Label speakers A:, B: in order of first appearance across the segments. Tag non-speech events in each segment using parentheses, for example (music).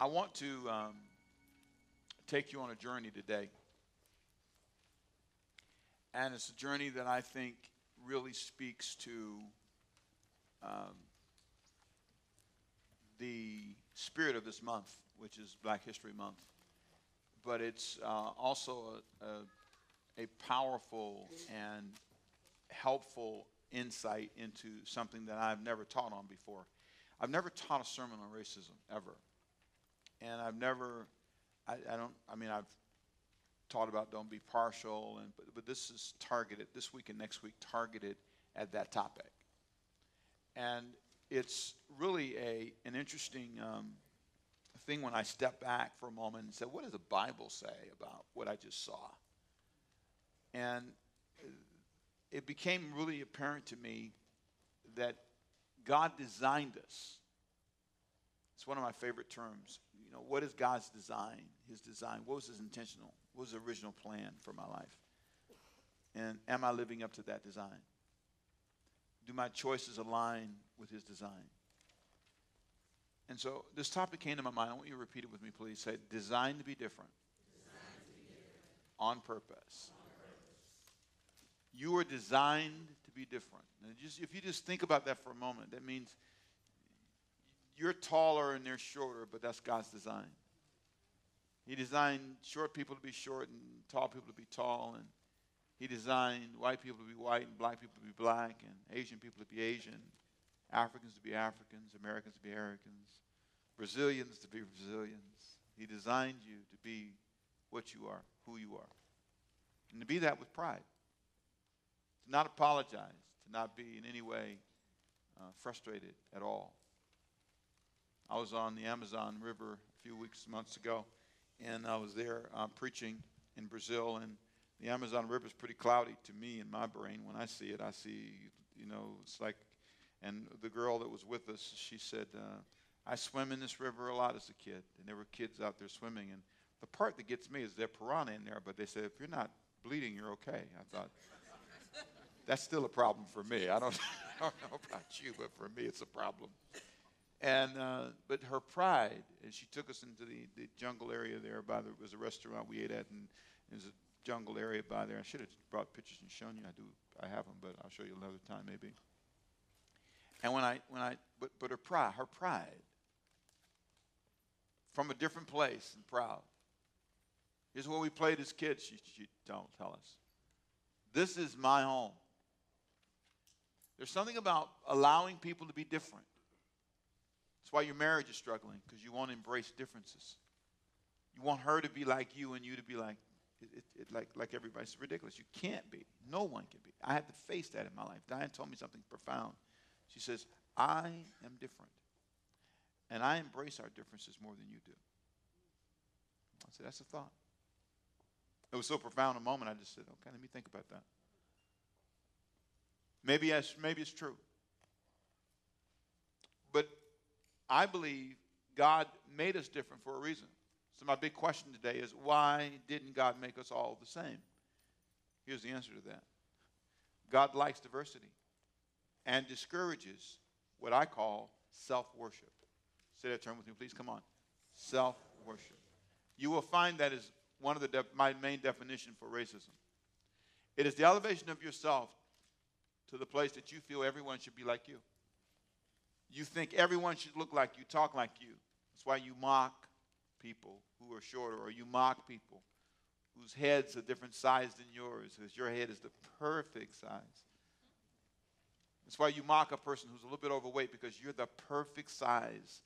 A: I want to um, take you on a journey today. And it's a journey that I think really speaks to um, the spirit of this month, which is Black History Month. But it's uh, also a, a, a powerful and helpful insight into something that I've never taught on before. I've never taught a sermon on racism ever. And I've never, I, I don't, I mean, I've taught about don't be partial, and, but, but this is targeted, this week and next week, targeted at that topic. And it's really a, an interesting um, thing when I step back for a moment and say, what does the Bible say about what I just saw? And it became really apparent to me that God designed us. It's one of my favorite terms. You know, what is God's design? His design. What was his intentional? What was the original plan for my life? And am I living up to that design? Do my choices align with his design? And so this topic came to my mind. I want you to repeat it with me, please. Say, designed to be different. To be different. On purpose. You are designed to be different. And just, if you just think about that for a moment, that means you're taller and they're shorter, but that's God's design. He designed short people to be short and tall people to be tall, and He designed white people to be white and black people to be black, and Asian people to be Asian, Africans to be Africans, Americans to be Americans, Brazilians to be Brazilians. He designed you to be what you are, who you are, and to be that with pride to not apologize, to not be in any way uh, frustrated at all. I was on the Amazon River a few weeks, months ago, and I was there uh, preaching in Brazil, and the Amazon River is pretty cloudy to me in my brain. When I see it, I see, you know, it's like, and the girl that was with us, she said, uh, I swim in this river a lot as a kid, and there were kids out there swimming, and the part that gets me is they're piranha in there, but they said, if you're not bleeding, you're okay. I thought, (laughs) that's still a problem for me. I don't, (laughs) I don't know about you, but for me, it's a problem. And uh, but her pride, and she took us into the, the jungle area there. By the was a restaurant we ate at, and there's a jungle area by there. I should have brought pictures and shown you. I do, I have them, but I'll show you another time maybe. And when I when I but but her pride, her pride, from a different place and proud. Here's what we played as kids. She she don't tell us. This is my home. There's something about allowing people to be different. That's why your marriage is struggling, because you want to embrace differences. You want her to be like you and you to be like, it, it, it, like, like everybody. It's ridiculous. You can't be. No one can be. I had to face that in my life. Diane told me something profound. She says, I am different. And I embrace our differences more than you do. I said, that's a thought. It was so profound a moment, I just said, okay, let me think about that. Maybe, yes, maybe it's true. But I believe God made us different for a reason. So, my big question today is why didn't God make us all the same? Here's the answer to that God likes diversity and discourages what I call self worship. Say that term with me, please. Come on. Self worship. You will find that is one of the def- my main definition for racism. It is the elevation of yourself to the place that you feel everyone should be like you. You think everyone should look like you, talk like you. That's why you mock people who are shorter, or you mock people whose heads are different size than yours, because your head is the perfect size. That's why you mock a person who's a little bit overweight because you're the perfect size.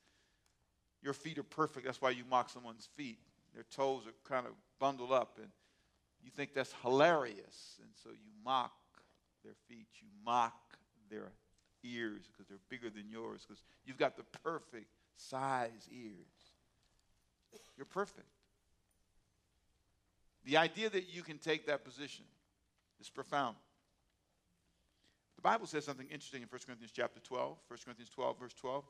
A: Your feet are perfect. That's why you mock someone's feet. Their toes are kind of bundled up, and you think that's hilarious. And so you mock their feet, you mock their ears because they're bigger than yours because you've got the perfect size ears. You're perfect. The idea that you can take that position is profound. The Bible says something interesting in 1 Corinthians chapter 12, 1 Corinthians 12, verse 12.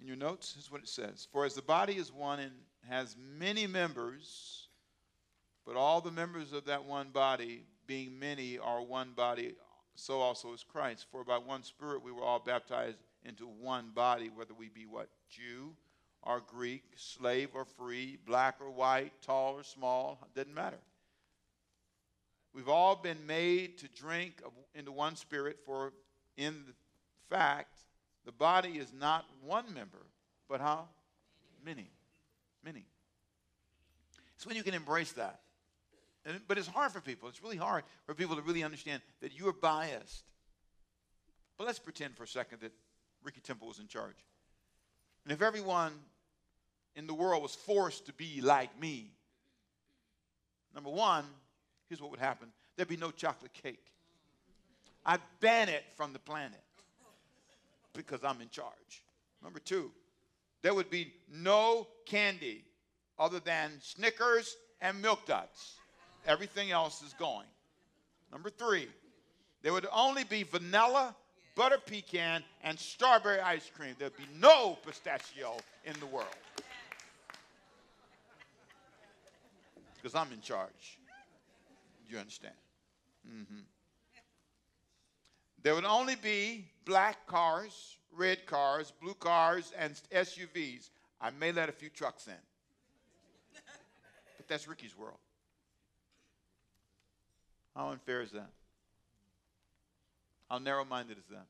A: In your notes, is what it says. For as the body is one and has many members, but all the members of that one body, being many, are one body, so also is Christ. For by one Spirit we were all baptized into one body, whether we be what? Jew or Greek, slave or free, black or white, tall or small, doesn't matter. We've all been made to drink into one spirit, for in fact, the body is not one member, but how? Many. Many. It's when you can embrace that. And, but it's hard for people. It's really hard for people to really understand that you are biased. But let's pretend for a second that Ricky Temple was in charge. And if everyone in the world was forced to be like me, number one, here's what would happen there'd be no chocolate cake. I'd ban it from the planet because I'm in charge. Number two, there would be no candy other than Snickers and Milk Duds. Everything else is going. Number three, there would only be vanilla, butter pecan, and strawberry ice cream. There'd be no pistachio in the world. Because I'm in charge. You understand? Mm-hmm. There would only be black cars, red cars, blue cars, and SUVs. I may let a few trucks in. But that's Ricky's world. How unfair is that? How narrow minded is that?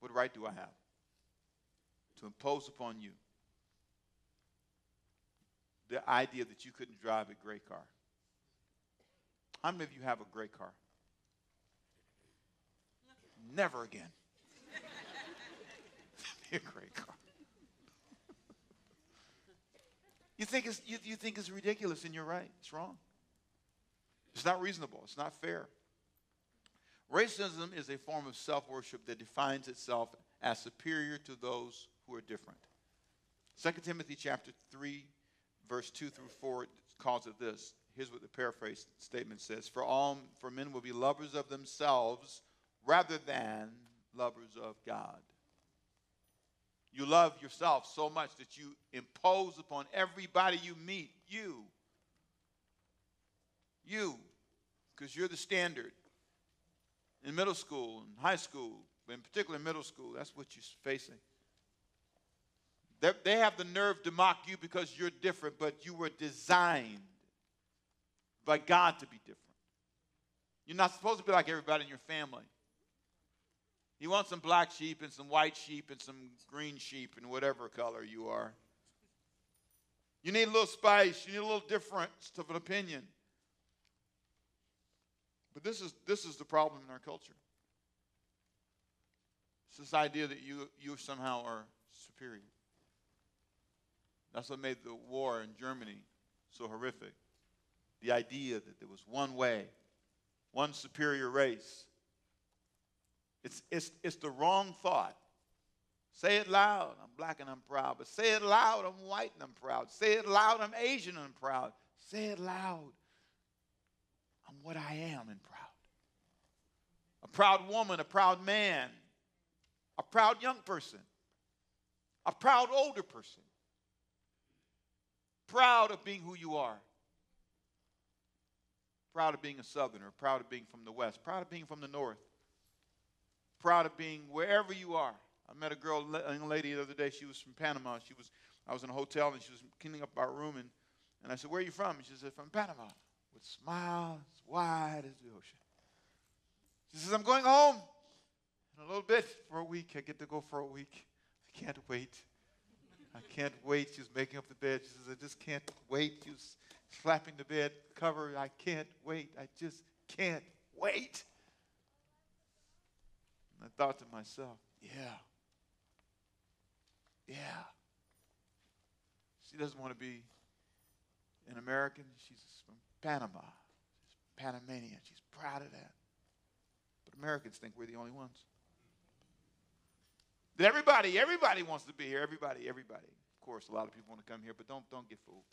A: What right do I have to impose upon you the idea that you couldn't drive a gray car? How many of you have a gray car? Never again. (laughs) a gray car. you think it's you, you think it's ridiculous, and you're right. It's wrong. It's not reasonable. It's not fair. Racism is a form of self worship that defines itself as superior to those who are different. 2 Timothy chapter 3, verse 2 through 4 calls it this. Here's what the paraphrase statement says For all for men will be lovers of themselves rather than lovers of God. You love yourself so much that you impose upon everybody you meet you you, because you're the standard. In middle school and high school, but in particular middle school, that's what you're facing. They're, they have the nerve to mock you because you're different, but you were designed by God to be different. You're not supposed to be like everybody in your family. You want some black sheep and some white sheep and some green sheep and whatever color you are. You need a little spice. You need a little difference of an opinion. But this is, this is the problem in our culture. It's this idea that you, you somehow are superior. That's what made the war in Germany so horrific. The idea that there was one way, one superior race. It's, it's, it's the wrong thought. Say it loud, I'm black and I'm proud. But say it loud, I'm white and I'm proud. Say it loud, I'm Asian and I'm proud. Say it loud, I'm what I am and proud. A proud woman, a proud man, a proud young person, a proud older person. Proud of being who you are. Proud of being a southerner, proud of being from the west, proud of being from the north, proud of being wherever you are. I met a girl, a young lady the other day. She was from Panama. She was, I was in a hotel and she was cleaning up our room. And, and I said, Where are you from? And she said, From Panama with smiles wide as the ocean. She says, I'm going home in a little bit for a week. I get to go for a week. I can't wait. I can't wait. She's making up the bed. She says, I just can't wait. She's slapping the bed cover. I can't wait. I just can't wait. And I thought to myself, yeah. Yeah. She doesn't want to be an American. She's from Panama. She's Panamanian. She's proud of that. But Americans think we're the only ones. That everybody, everybody wants to be here. Everybody, everybody. Of course, a lot of people want to come here, but don't don't get fooled.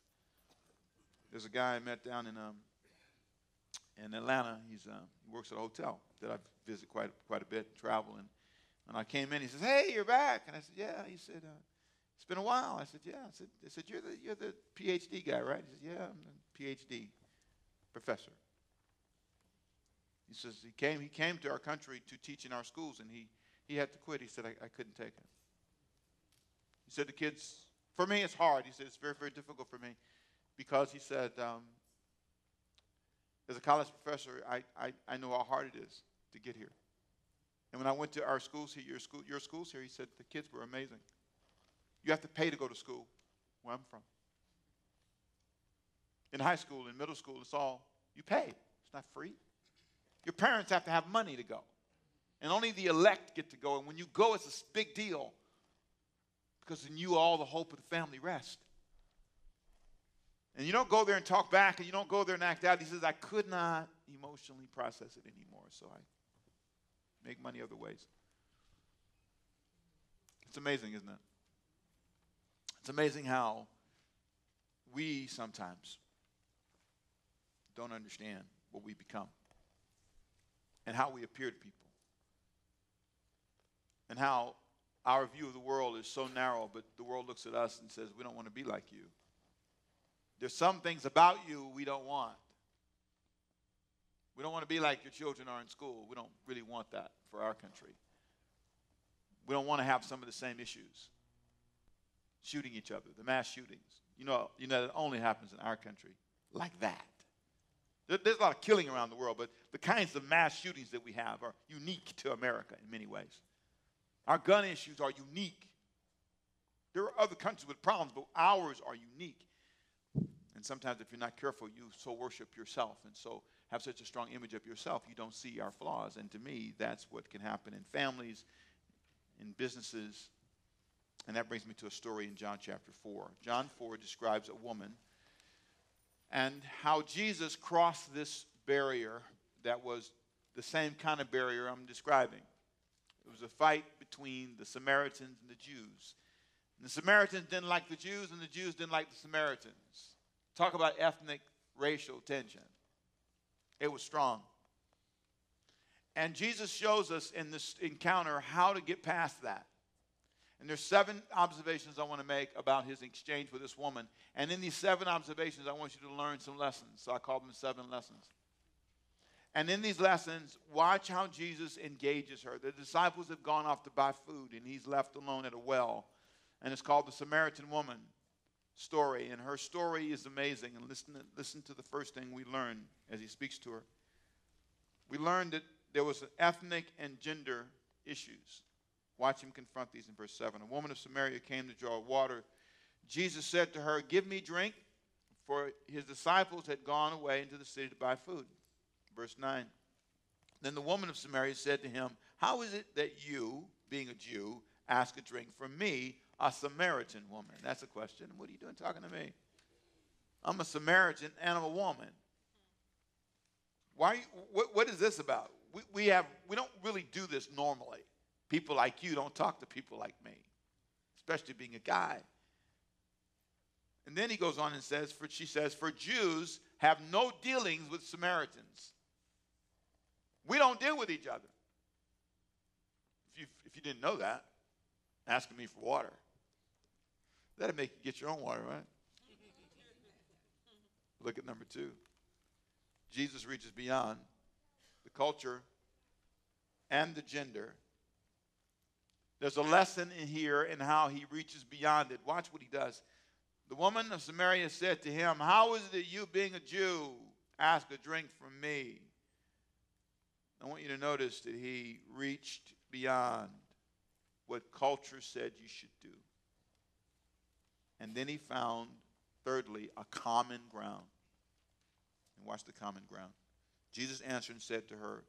A: There's a guy I met down in um, in Atlanta. He's uh, he works at a hotel that I visit quite quite a bit, travel, and I came in. He says, "Hey, you're back," and I said, "Yeah." He said, uh, "It's been a while." I said, "Yeah." I said, "I said you're the you're the PhD guy, right?" He said, "Yeah, I'm a PhD professor." He says he came, he came to our country to teach in our schools, and he, he had to quit. He said, I, I couldn't take it. He said the kids, for me, it's hard. He said it's very, very difficult for me because he said, um, as a college professor, I, I, I know how hard it is to get here. And when I went to our schools here, your, school, your schools here, he said the kids were amazing. You have to pay to go to school where I'm from. In high school, in middle school, it's all you pay. It's not free. Your parents have to have money to go. And only the elect get to go. And when you go, it's a big deal because in you all the hope of the family rest. And you don't go there and talk back, and you don't go there and act out. He says, I could not emotionally process it anymore, so I make money other ways. It's amazing, isn't it? It's amazing how we sometimes don't understand what we become and how we appear to people and how our view of the world is so narrow, but the world looks at us and says, We don't want to be like you. There's some things about you we don't want. We don't want to be like your children are in school. We don't really want that for our country. We don't want to have some of the same issues. Shooting each other, the mass shootings. You know, you know, that only happens in our country like that. There's a lot of killing around the world, but the kinds of mass shootings that we have are unique to America in many ways. Our gun issues are unique. There are other countries with problems, but ours are unique. And sometimes, if you're not careful, you so worship yourself and so have such a strong image of yourself, you don't see our flaws. And to me, that's what can happen in families, in businesses. And that brings me to a story in John chapter 4. John 4 describes a woman and how Jesus crossed this barrier that was the same kind of barrier I'm describing. It was a fight between the Samaritans and the Jews. And the Samaritans didn't like the Jews, and the Jews didn't like the Samaritans. Talk about ethnic, racial tension. It was strong. And Jesus shows us in this encounter how to get past that. And there's seven observations I want to make about his exchange with this woman. And in these seven observations, I want you to learn some lessons. So I call them seven lessons. And in these lessons, watch how Jesus engages her. The disciples have gone off to buy food, and he's left alone at a well. And it's called the Samaritan woman story. And her story is amazing. And listen listen to the first thing we learn as he speaks to her. We learned that there was ethnic and gender issues. Watch him confront these in verse 7. A woman of Samaria came to draw water. Jesus said to her, Give me drink, for his disciples had gone away into the city to buy food. Verse 9. Then the woman of Samaria said to him, How is it that you, being a Jew, ask a drink from me, a Samaritan woman? That's a question. What are you doing talking to me? I'm a Samaritan and I'm a woman. Why? What, what is this about? We, we, have, we don't really do this normally. People like you don't talk to people like me, especially being a guy. And then he goes on and says, for she says, for Jews have no dealings with Samaritans. We don't deal with each other. If you, if you didn't know that, asking me for water. That'll make you get your own water, right? (laughs) Look at number two. Jesus reaches beyond the culture and the gender. There's a lesson in here in how he reaches beyond it. Watch what he does. The woman of Samaria said to him, How is it that you, being a Jew, ask a drink from me? I want you to notice that he reached beyond what culture said you should do. And then he found, thirdly, a common ground. And watch the common ground. Jesus answered and said to her,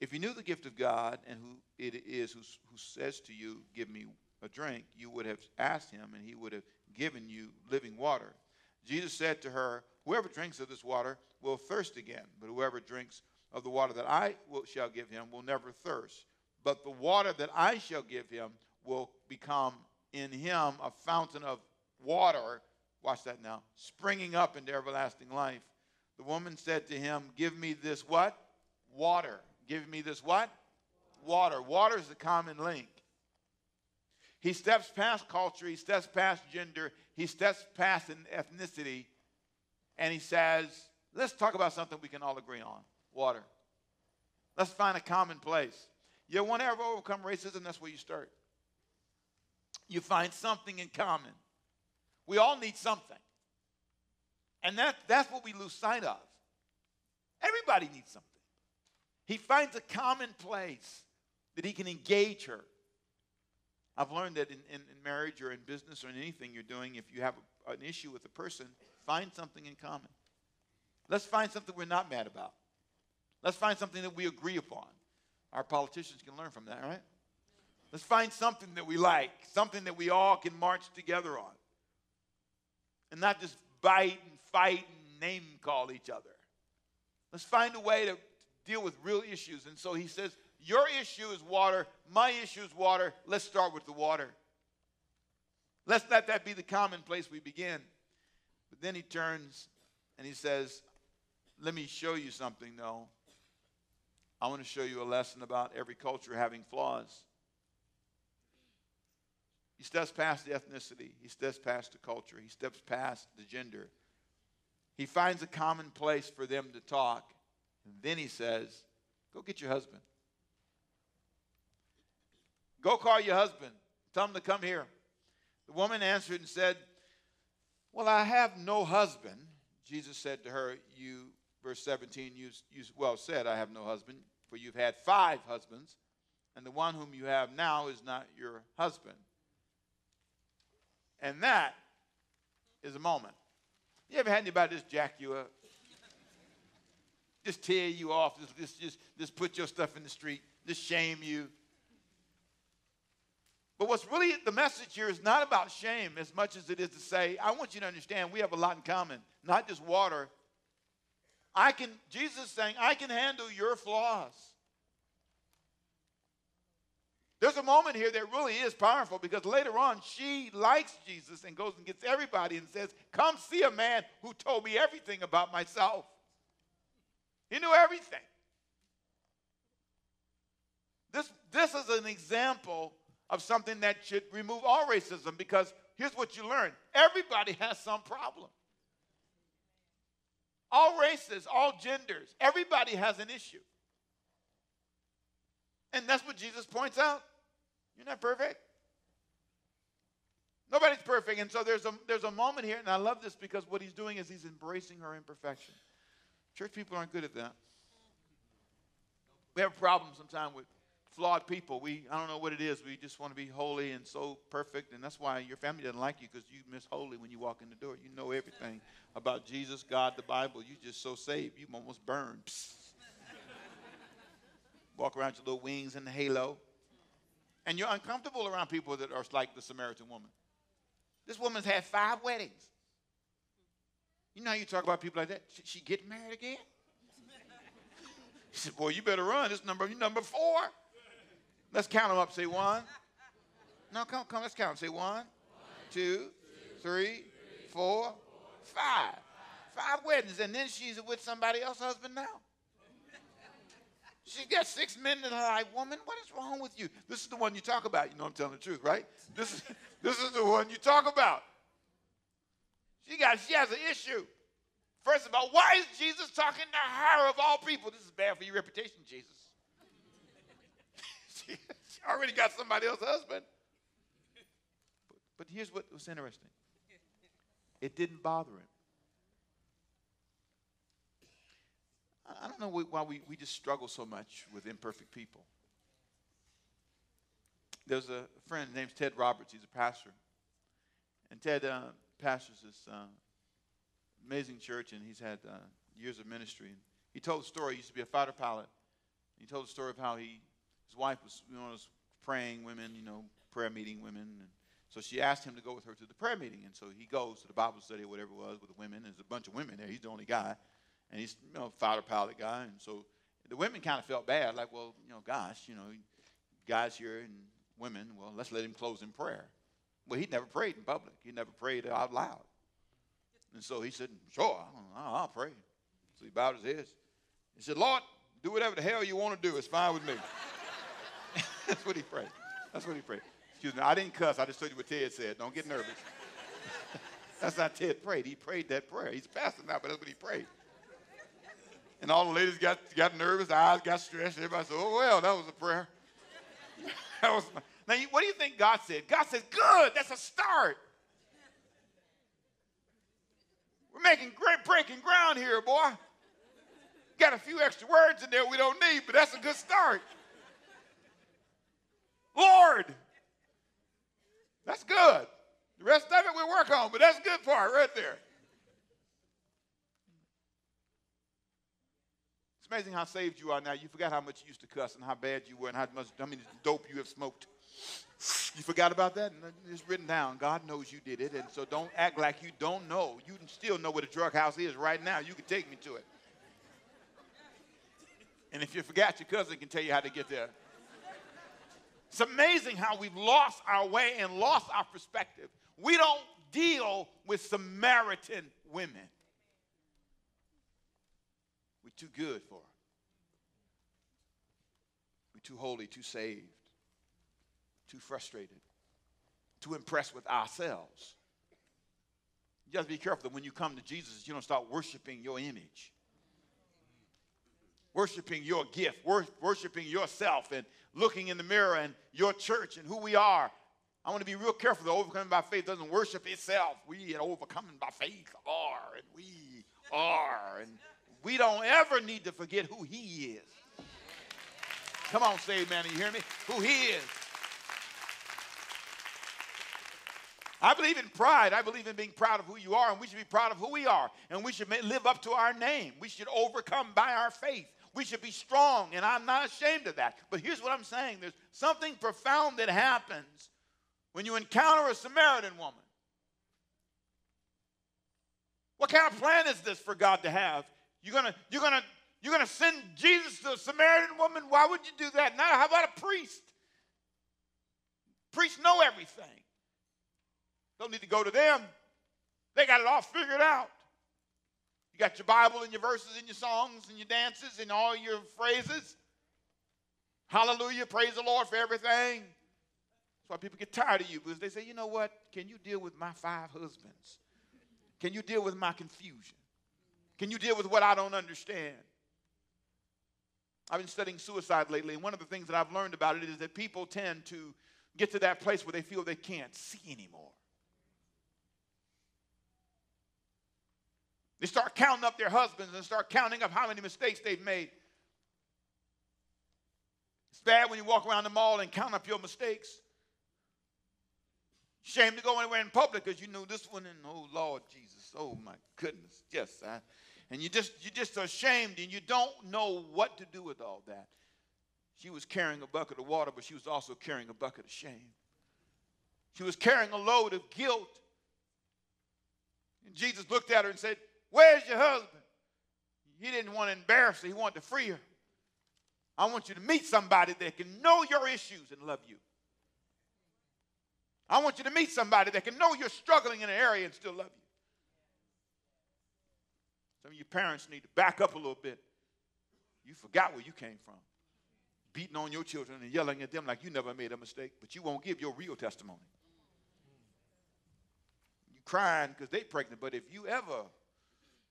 A: If you knew the gift of God and who it is who, who says to you, Give me a drink, you would have asked him, and he would have given you living water. Jesus said to her, Whoever drinks of this water will thirst again, but whoever drinks of the water that I will, shall give him will never thirst. But the water that I shall give him will become in him a fountain of water. Watch that now. Springing up into everlasting life. The woman said to him, Give me this what? Water. Give me this what? Water. Water is the common link. He steps past culture, he steps past gender, he steps past an ethnicity, and he says, Let's talk about something we can all agree on water. Let's find a common place. You want to ever overcome racism? That's where you start. you find something in common. We all need something. And that, that's what we lose sight of. Everybody needs something. He finds a common place that he can engage her. I've learned that in, in, in marriage or in business or in anything you're doing, if you have a, an issue with a person, find something in common. Let's find something we're not mad about. Let's find something that we agree upon. Our politicians can learn from that, right? Let's find something that we like, something that we all can march together on. And not just bite and fight and name call each other. Let's find a way to deal with real issues. And so he says, Your issue is water, my issue is water. Let's start with the water. Let's let that be the common place we begin. But then he turns and he says, Let me show you something, though. I want to show you a lesson about every culture having flaws. He steps past the ethnicity, he steps past the culture, he steps past the gender. He finds a common place for them to talk. And then he says, Go get your husband. Go call your husband. Tell him to come here. The woman answered and said, Well, I have no husband. Jesus said to her, You, verse 17, you, you well said, I have no husband, for you've had five husbands, and the one whom you have now is not your husband. And that is a moment. You ever had anybody just jack you up? Just tear you off, just, just, just, just put your stuff in the street, just shame you. But what's really the message here is not about shame as much as it is to say, I want you to understand we have a lot in common, not just water. I can, Jesus is saying, I can handle your flaws. There's a moment here that really is powerful because later on she likes Jesus and goes and gets everybody and says, Come see a man who told me everything about myself. He knew everything. This, this is an example of something that should remove all racism because here's what you learn everybody has some problem. All races, all genders, everybody has an issue. And that's what Jesus points out. You're not perfect. Nobody's perfect. And so there's a, there's a moment here, and I love this because what he's doing is he's embracing her imperfection. Church people aren't good at that. We have a problem sometimes with flawed people. We, I don't know what it is. We just want to be holy and so perfect. And that's why your family doesn't like you because you miss holy when you walk in the door. You know everything about Jesus, God, the Bible. You just so saved. You almost burned. (laughs) Walk around your little wings and the halo. And you're uncomfortable around people that are like the Samaritan woman. This woman's had five weddings. You know how you talk about people like that? Should she get married again? He said, Boy, you better run. This number, you number four. Let's count them up. Say one. No, come, come, let's count. Say one, two, three, four, five. Five weddings. And then she's with somebody else's husband now. She's got six men in her life. woman, what is wrong with you? This is the one you talk about. You know I'm telling the truth, right? This is, this is the one you talk about. She got she has an issue. First of all, why is Jesus talking to her of all people? This is bad for your reputation, Jesus. (laughs) she, already got somebody else's husband. But, but here's what was interesting. It didn't bother him. I don't know why we, we just struggle so much with imperfect people. There's a friend named Ted Roberts. He's a pastor. And Ted uh, pastors this uh, amazing church, and he's had uh, years of ministry. And he told the story. He used to be a fighter pilot. He told the story of how he, his wife was you know, was praying women, you know, prayer meeting women. And so she asked him to go with her to the prayer meeting. And so he goes to the Bible study or whatever it was with the women. There's a bunch of women there. He's the only guy and he's you know fighter pilot guy, and so the women kind of felt bad, like, well, you know, gosh, you know, guys here and women, well, let's let him close in prayer. Well, he never prayed in public. He never prayed out loud. And so he said, sure, I'll, I'll pray. So he bowed his head. He said, Lord, do whatever the hell you want to do. It's fine with me. (laughs) That's what he prayed. That's what he prayed. Excuse me. I didn't cuss. I just told you what Ted said. Don't get nervous. (laughs) that's not Ted prayed. He prayed that prayer. He's pastor now, but that's what he prayed. And all the ladies got, got nervous, eyes got stressed. Everybody said, oh, well, that was a prayer. (laughs) that, was my, Now, what do you think God said? God said, Good, that's a start. We're making great breaking ground here, boy. Got a few extra words in there we don't need, but that's a good start. Lord, that's good. The rest of it we'll work on, but that's a good part right there. It's amazing how saved you are now. You forgot how much you used to cuss and how bad you were and how much how many dope you have smoked. You forgot about that? It's written down. God knows you did it, and so don't act like you don't know. You still know where the drug house is right now. You can take me to it. And if you forgot, your cousin can tell you how to get there. It's amazing how we've lost our way and lost our perspective. We don't deal with Samaritan women. We're too good for it. We're too holy, too saved, too frustrated, too impressed with ourselves. You have to be careful that when you come to Jesus, you don't start worshiping your image worshiping your gift, worshiping yourself, and looking in the mirror and your church and who we are. I want to be real careful that overcoming by faith doesn't worship itself. We are overcoming by faith are, and we are. And we don't ever need to forget who He is. Come on, say amen. You hear me? Who He is. I believe in pride. I believe in being proud of who you are, and we should be proud of who we are. And we should live up to our name. We should overcome by our faith. We should be strong, and I'm not ashamed of that. But here's what I'm saying there's something profound that happens when you encounter a Samaritan woman. What kind of plan is this for God to have? You're gonna, you're gonna, you're gonna send Jesus to a Samaritan woman? Why would you do that? Now, how about a priest? Priests know everything. Don't need to go to them. They got it all figured out. You got your Bible and your verses and your songs and your dances and all your phrases. Hallelujah, praise the Lord for everything. That's why people get tired of you because they say, you know what? Can you deal with my five husbands? Can you deal with my confusion? Can you deal with what I don't understand? I've been studying suicide lately, and one of the things that I've learned about it is that people tend to get to that place where they feel they can't see anymore. They start counting up their husbands and start counting up how many mistakes they've made. It's bad when you walk around the mall and count up your mistakes. Shame to go anywhere in public because you know this one and oh Lord Jesus, oh my goodness, yes, I, and you just you just ashamed and you don't know what to do with all that. She was carrying a bucket of water, but she was also carrying a bucket of shame. She was carrying a load of guilt. And Jesus looked at her and said, Where's your husband? He didn't want to embarrass her, he wanted to free her. I want you to meet somebody that can know your issues and love you. I want you to meet somebody that can know you're struggling in an area and still love you. Some of you parents need to back up a little bit. You forgot where you came from. Beating on your children and yelling at them like you never made a mistake, but you won't give your real testimony. You crying because they pregnant, but if you ever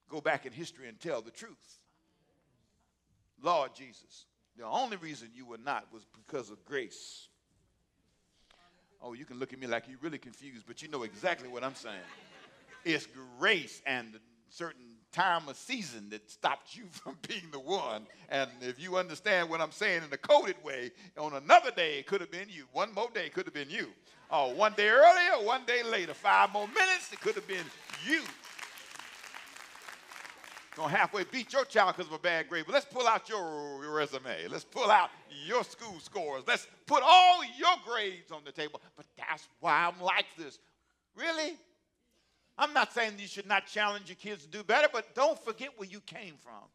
A: go back in history and tell the truth. Lord Jesus, the only reason you were not was because of grace. Oh, you can look at me like you're really confused, but you know exactly what I'm saying. It's grace and a certain time of season that stopped you (laughs) from being the one. And if you understand what I'm saying in a coded way, on another day it could have been you. One more day could have been you. Oh, one day earlier, one day later, five more minutes, it could have been you. Gonna halfway beat your child because of a bad grade. But let's pull out your, your resume. Let's pull out your school scores. Let's put all your grades on the table. But that's why I'm like this. Really? I'm not saying you should not challenge your kids to do better, but don't forget where you came from.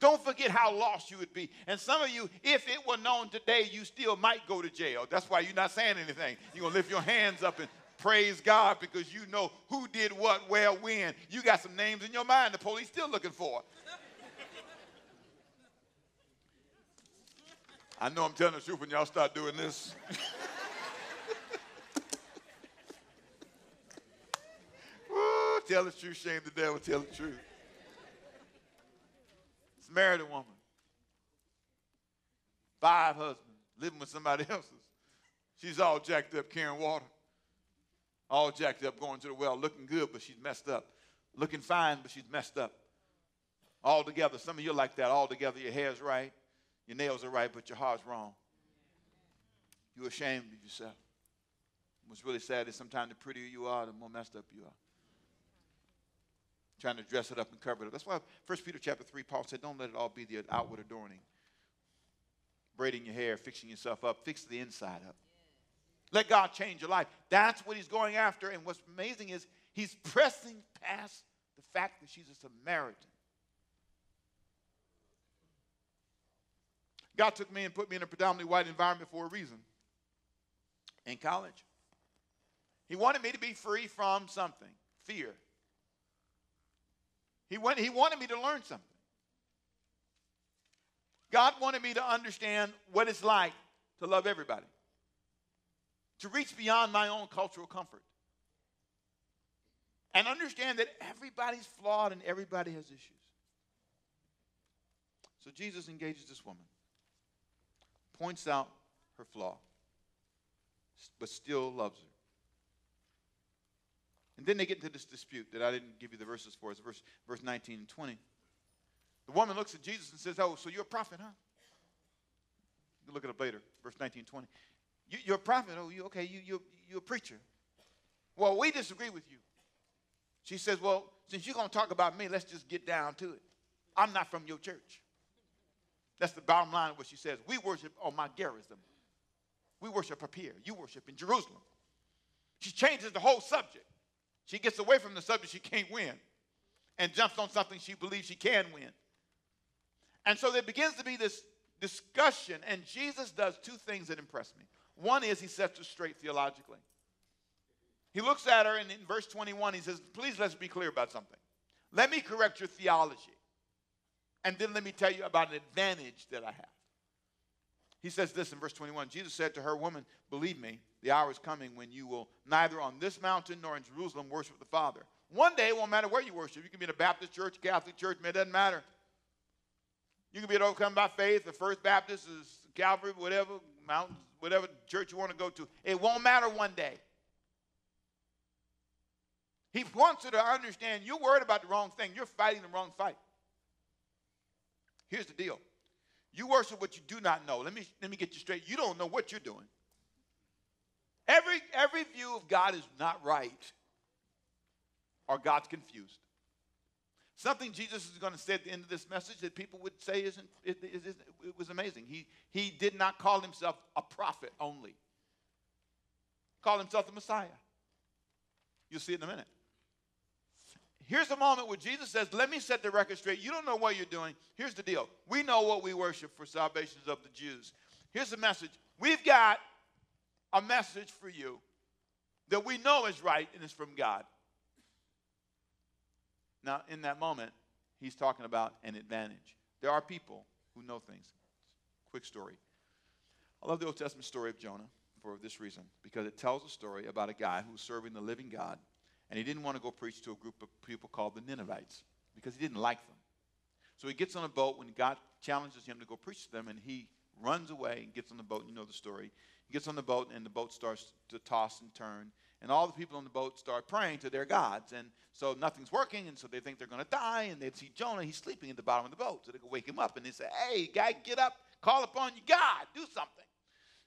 A: Don't forget how lost you would be. And some of you, if it were known today, you still might go to jail. That's why you're not saying anything. You're going to lift your hands up and Praise God because you know who did what, where, when. You got some names in your mind the police still looking for. I know I'm telling the truth when y'all start doing this. (laughs) Tell the truth, shame the devil, tell the truth. Samaritan woman. Five husbands living with somebody (laughs) else's. She's all jacked up carrying water. All jacked up going to the well, looking good, but she's messed up. Looking fine, but she's messed up. All together. Some of you are like that. All together, your hair's right, your nails are right, but your heart's wrong. You're ashamed of yourself. What's really sad is sometimes the prettier you are, the more messed up you are. Trying to dress it up and cover it up. That's why 1 Peter chapter 3, Paul said, Don't let it all be the outward adorning. Braiding your hair, fixing yourself up, fix the inside up. Let God change your life. That's what he's going after. And what's amazing is he's (laughs) pressing past the fact that she's a Samaritan. God took me and put me in a predominantly white environment for a reason. In college, He wanted me to be free from something fear. He, went, he wanted me to learn something. God wanted me to understand what it's like to love everybody, to reach beyond my own cultural comfort, and understand that everybody's flawed and everybody has issues. So Jesus engages this woman points out her flaw, but still loves her. And then they get into this dispute that I didn't give you the verses for. It's verse, verse 19 and 20. The woman looks at Jesus and says, Oh, so you're a prophet, huh? You look it up later, verse 19 and 20. You, are a prophet. Oh, you okay? You, you, you're a preacher. Well, we disagree with you. She says, Well, since you're going to talk about me, let's just get down to it. I'm not from your church. That's the bottom line of what she says. We worship on Mount Gerizim. We worship up here. You worship in Jerusalem. She changes the whole subject. She gets away from the subject she can't win and jumps on something she believes she can win. And so there begins to be this discussion, and Jesus does two things that impress me. One is he sets her straight theologically. He looks at her, and in verse 21, he says, Please let's be clear about something. Let me correct your theology. And then let me tell you about an advantage that I have. He says this in verse 21 Jesus said to her, Woman, believe me, the hour is coming when you will neither on this mountain nor in Jerusalem worship the Father. One day, it won't matter where you worship. You can be in a Baptist church, Catholic church, it doesn't matter. You can be overcome by faith. The First Baptist is Calvary, whatever, mountains, whatever church you want to go to. It won't matter one day. He wants you to understand you're worried about the wrong thing. You're fighting the wrong fight. Here's the deal. You worship what you do not know. Let me, let me get you straight. You don't know what you're doing. Every, every view of God is not right, or God's confused. Something Jesus is going to say at the end of this message that people would say isn't, it, it, it, it was amazing. He, he did not call himself a prophet only, called himself the Messiah. You'll see it in a minute. Here's the moment where Jesus says, Let me set the record straight. You don't know what you're doing. Here's the deal. We know what we worship for salvations of the Jews. Here's the message. We've got a message for you that we know is right and is from God. Now, in that moment, he's talking about an advantage. There are people who know things. Quick story. I love the Old Testament story of Jonah for this reason, because it tells a story about a guy who's serving the living God and he didn't want to go preach to a group of people called the Ninevites because he didn't like them. So he gets on a boat when God challenges him to go preach to them, and he runs away and gets on the boat. You know the story. He gets on the boat, and the boat starts to toss and turn. And all the people on the boat start praying to their gods. And so nothing's working, and so they think they're going to die. And they see Jonah, he's sleeping at the bottom of the boat. So they go wake him up, and they say, Hey, guy, get up, call upon your God, do something.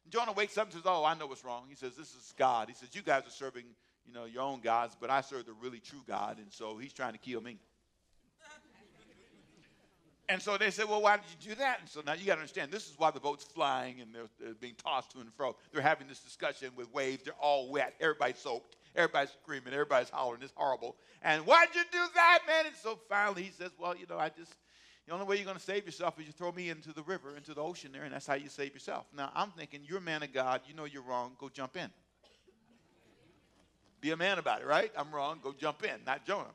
A: And Jonah wakes up and says, Oh, I know what's wrong. He says, This is God. He says, You guys are serving you know, your own gods, but I serve the really true God, and so he's trying to kill me. And so they said, well, why did you do that? And so now you got to understand, this is why the boat's flying and they're, they're, being tossed to and fro. They're having this discussion with waves. They're all wet. Everybody's soaked. Everybody's screaming. Everybody's hollering. It's horrible. And why'd you do that, man? And so finally he says, well, you know, I just, the only way you're going to save yourself is you throw me into the river, into the ocean there, and that's how you save yourself. Now, I'm thinking, you're a man of God. You know you're wrong. Go jump in. Be a man about it, right? I'm wrong. Go jump in, not Jonah.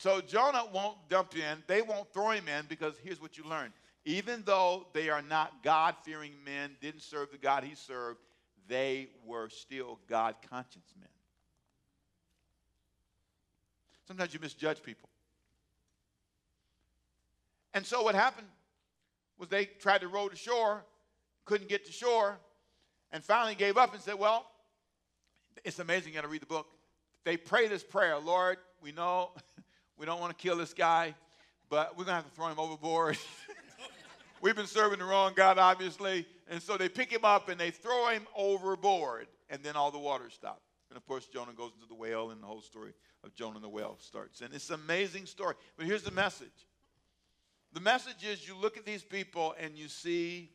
A: So Jonah won't jump in. They won't throw him in because here's what you learn. Even though they are not God fearing men, didn't serve the God he served, they were still God conscious men. Sometimes you misjudge people. And so what happened was they tried to row to shore, couldn't get to shore, and finally gave up and said, Well, it's amazing. You got to read the book. They pray this prayer Lord, we know we don't want to kill this guy, but we're going to have to throw him overboard. (laughs) We've been serving the wrong God, obviously. And so they pick him up and they throw him overboard, and then all the water stops. And of course, Jonah goes into the whale, and the whole story of Jonah and the whale starts. And it's an amazing story. But here's the message the message is you look at these people and you see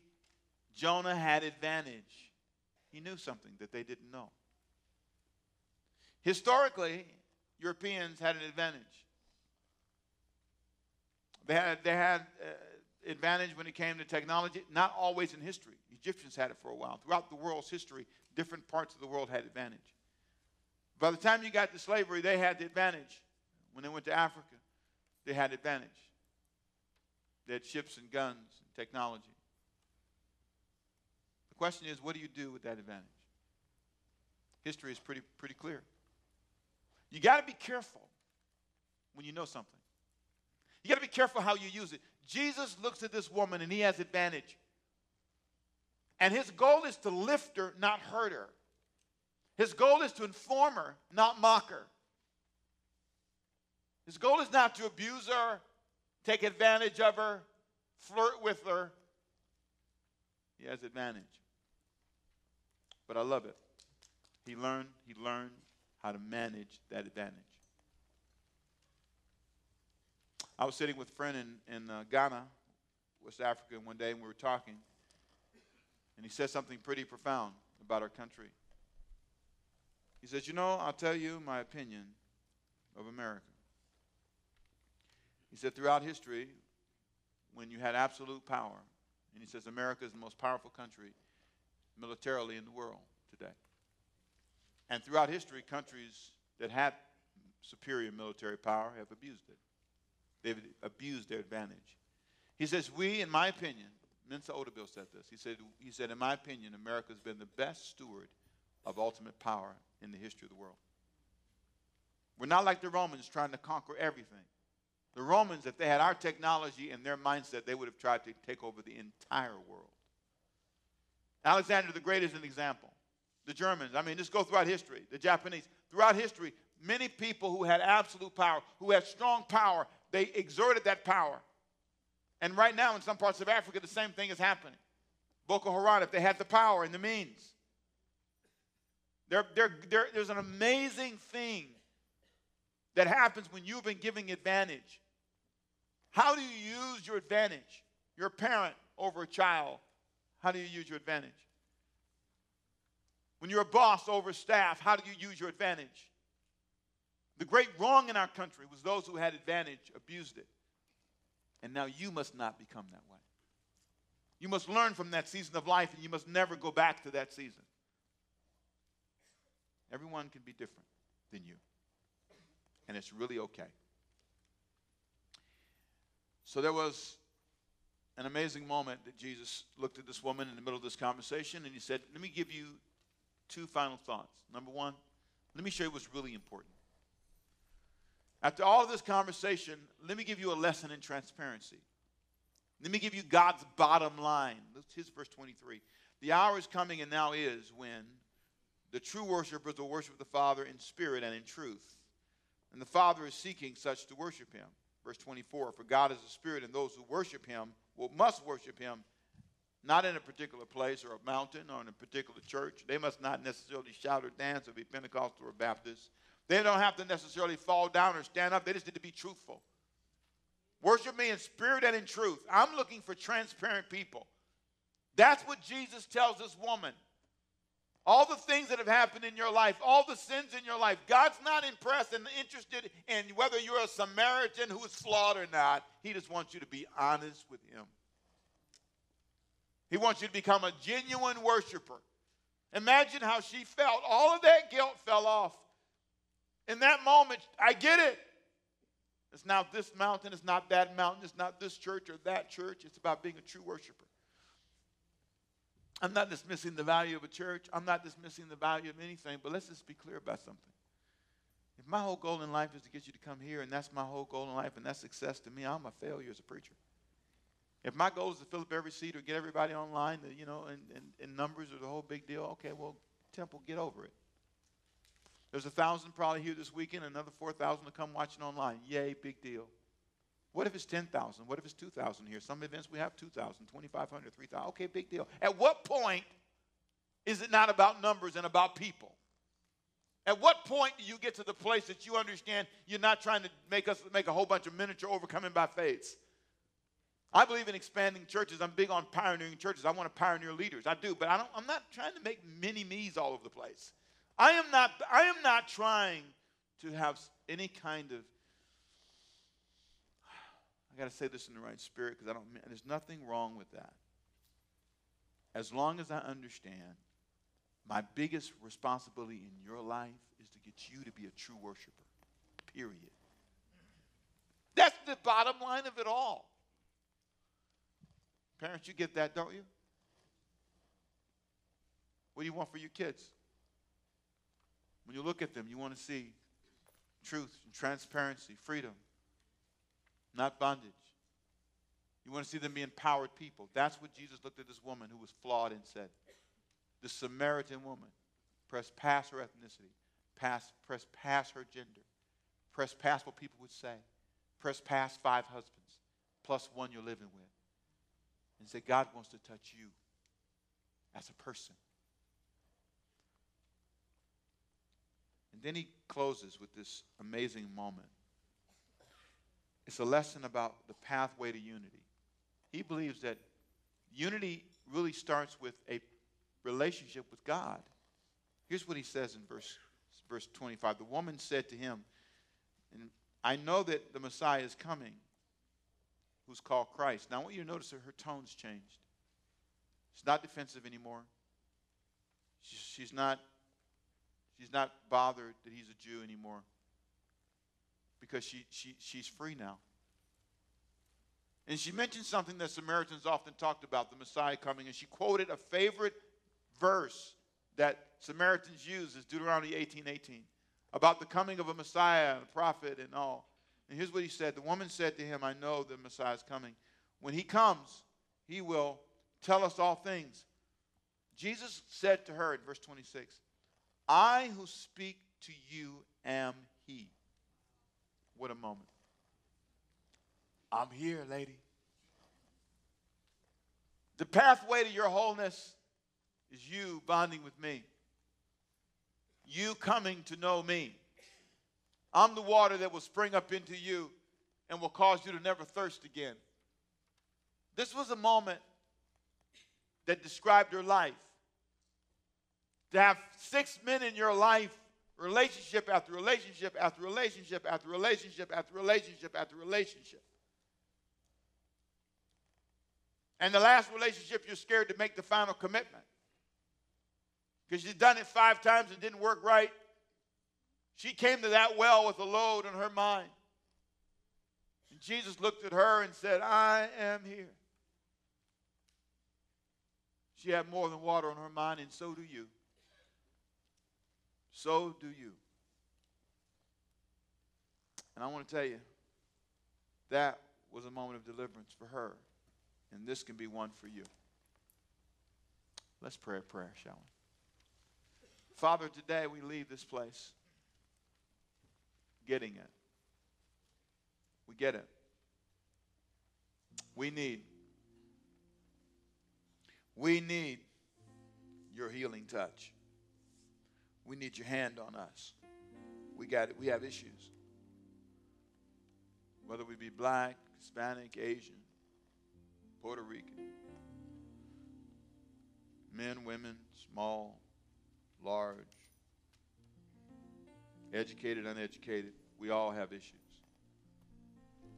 A: Jonah had advantage. He knew something that they didn't know. Historically, Europeans had an advantage. They had, they had uh, advantage when it came to technology, not always in history. Egyptians had it for a while. Throughout the world's history, different parts of the world had advantage. By the time you got to slavery, they had the advantage. When they went to Africa, they had advantage. They had ships and guns and technology. The question is, what do you do with that advantage? History is pretty, pretty clear. You got to be careful when you know something. You got to be careful how you use it. Jesus looks at this woman and he has advantage. And his goal is to lift her, not hurt her. His goal is to inform her, not mock her. His goal is not to abuse her, take advantage of her, flirt with her. He has advantage. But I love it. He learned, he learned how to manage that advantage. I was sitting with a friend in, in uh, Ghana, West Africa, one day, and we were talking. And he said something pretty profound about our country. He says, You know, I'll tell you my opinion of America. He said, Throughout history, when you had absolute power, and he says, America is the most powerful country militarily in the world today. And throughout history, countries that had superior military power have abused it. They've abused their advantage. He says, We, in my opinion, Mensa Otabil said this. He said, he said, In my opinion, America has been the best steward of ultimate power in the history of the world. We're not like the Romans trying to conquer everything. The Romans, if they had our technology and their mindset, they would have tried to take over the entire world. Alexander the Great is an example. The Germans, I mean, just go throughout history. The Japanese, throughout history, many people who had absolute power, who had strong power, they exerted that power. And right now, in some parts of Africa, the same thing is happening. Boko Haram, if they had the power and the means, there, there, there, there's an amazing thing that happens when you've been giving advantage. How do you use your advantage? You're a parent over a child. How do you use your advantage? When you're a boss over staff, how do you use your advantage? The great wrong in our country was those who had advantage abused it. And now you must not become that way. You must learn from that season of life and you must never go back to that season. Everyone can be different than you. And it's really okay. So there was an amazing moment that Jesus looked at this woman in the middle of this conversation and he said, Let me give you two final thoughts. Number one, let me show you what's really important. After all of this conversation, let me give you a lesson in transparency. Let me give you God's bottom line. Here's verse 23. The hour is coming and now is when the true worshipers will worship the Father in spirit and in truth. And the Father is seeking such to worship him. Verse 24 For God is a spirit, and those who worship him will, must worship him not in a particular place or a mountain or in a particular church. They must not necessarily shout or dance or be Pentecostal or Baptist. They don't have to necessarily fall down or stand up. They just need to be truthful. Worship me in spirit and in truth. I'm looking for transparent people. That's what Jesus tells this woman. All the things that have happened in your life, all the sins in your life, God's not impressed and interested in whether you're a Samaritan who is flawed or not. He just wants you to be honest with Him. He wants you to become a genuine worshiper. Imagine how she felt. All of that guilt fell off. In that moment, I get it. It's not this mountain, it's not that mountain, it's not this church or that church. It's about being a true worshiper. I'm not dismissing the value of a church. I'm not dismissing the value of anything, but let's just be clear about something. If my whole goal in life is to get you to come here, and that's my whole goal in life, and that's success to me, I'm a failure as a preacher. If my goal is to fill up every seat or get everybody online, you know, and numbers are the whole big deal, okay, well, Temple, get over it. There's a thousand probably here this weekend, another 4,000 to come watching online. Yay, big deal. What if it's 10,000? What if it's 2,000 here? Some events we have 2,000, 2,500, 3,000. Okay, big deal. At what point is it not about numbers and about people? At what point do you get to the place that you understand you're not trying to make us make a whole bunch of miniature overcoming by faiths? I believe in expanding churches. I'm big on pioneering churches. I want to pioneer leaders. I do, but I don't, I'm not trying to make mini me's all over the place. I am not, I am not trying to have any kind of, I got to say this in the right spirit because I don't, there's nothing wrong with that. As long as I understand my biggest responsibility in your life is to get you to be a true worshiper, period. That's the bottom line of it all. Parents, you get that, don't you? What do you want for your kids? When you look at them, you want to see truth and transparency, freedom, not bondage. You want to see them be empowered people. That's what Jesus looked at this woman who was flawed and said. The Samaritan woman pressed past her ethnicity, past, pressed past her gender, pressed past what people would say, pressed past five husbands, plus one you're living with and say, God wants to touch you as a person. And then he closes with this amazing moment. It's a lesson about the pathway to unity. He believes that unity really starts with a relationship with God. Here's what he says in verse, verse 25. The woman said to him, I know that the Messiah is coming who's called Christ. Now, I want you to notice that her tone's changed. She's not defensive anymore. She's, not, she's not bothered that he's a Jew anymore because she, she, she's free now. And she mentioned something that Samaritans often talked about, the Messiah coming, and she quoted a favorite verse that Samaritans use is Deuteronomy 18 18 about the coming of a Messiah and a prophet and all. And here's what he said The woman said to him, I know the Messiah is coming. When he comes, he will tell us all things. Jesus said to her in verse 26, I who speak to you am he. What a moment. I'm here, lady. The pathway to your wholeness is you bonding with me, you coming to know me. I'm the water that will spring up into you and will cause you to never thirst again. This was a moment that described your life. To have six men in your life, relationship after relationship after relationship after relationship after relationship after relationship. And the last relationship, you're scared to make the final commitment. Because you've done it five times and didn't work right. She came to that well with a load on her mind. And Jesus looked at her and said, I am here. She had more than water on her mind, and so do you. So do you. And I want to tell you, that was a moment of deliverance for her. And this can be one for you. Let's pray a prayer, shall we? Father, today we leave this place getting it. We get it. We need, we need your healing touch. We need your hand on us. We got it. We have issues. Whether we be black, Hispanic, Asian, Puerto Rican, men, women, small, large, educated, uneducated, we all have issues.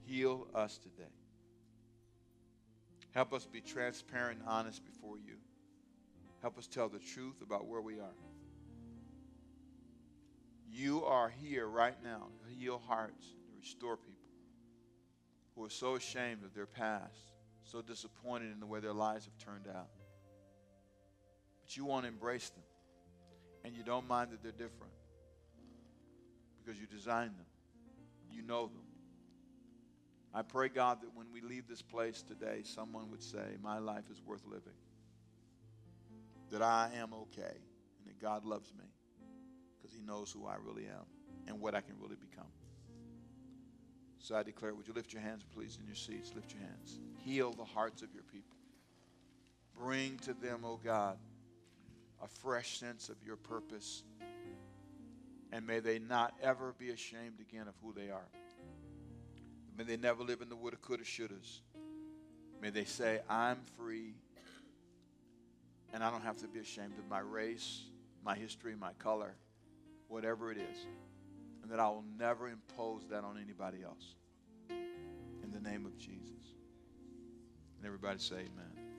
A: Heal us today. Help us be transparent and honest before you. Help us tell the truth about where we are. You are here right now to heal hearts, to restore people who are so ashamed of their past, so disappointed in the way their lives have turned out. But you want to embrace them, and you don't mind that they're different because you designed them. You know them. I pray, God, that when we leave this place today, someone would say, My life is worth living. That I am okay, and that God loves me because He knows who I really am and what I can really become. So I declare, would you lift your hands, please, in your seats? Lift your hands. Heal the hearts of your people. Bring to them, oh God, a fresh sense of your purpose. And may they not ever be ashamed again of who they are. May they never live in the woulda, coulda, shouldas. May they say, I'm free, and I don't have to be ashamed of my race, my history, my color, whatever it is. And that I will never impose that on anybody else. In the name of Jesus. And everybody say, Amen.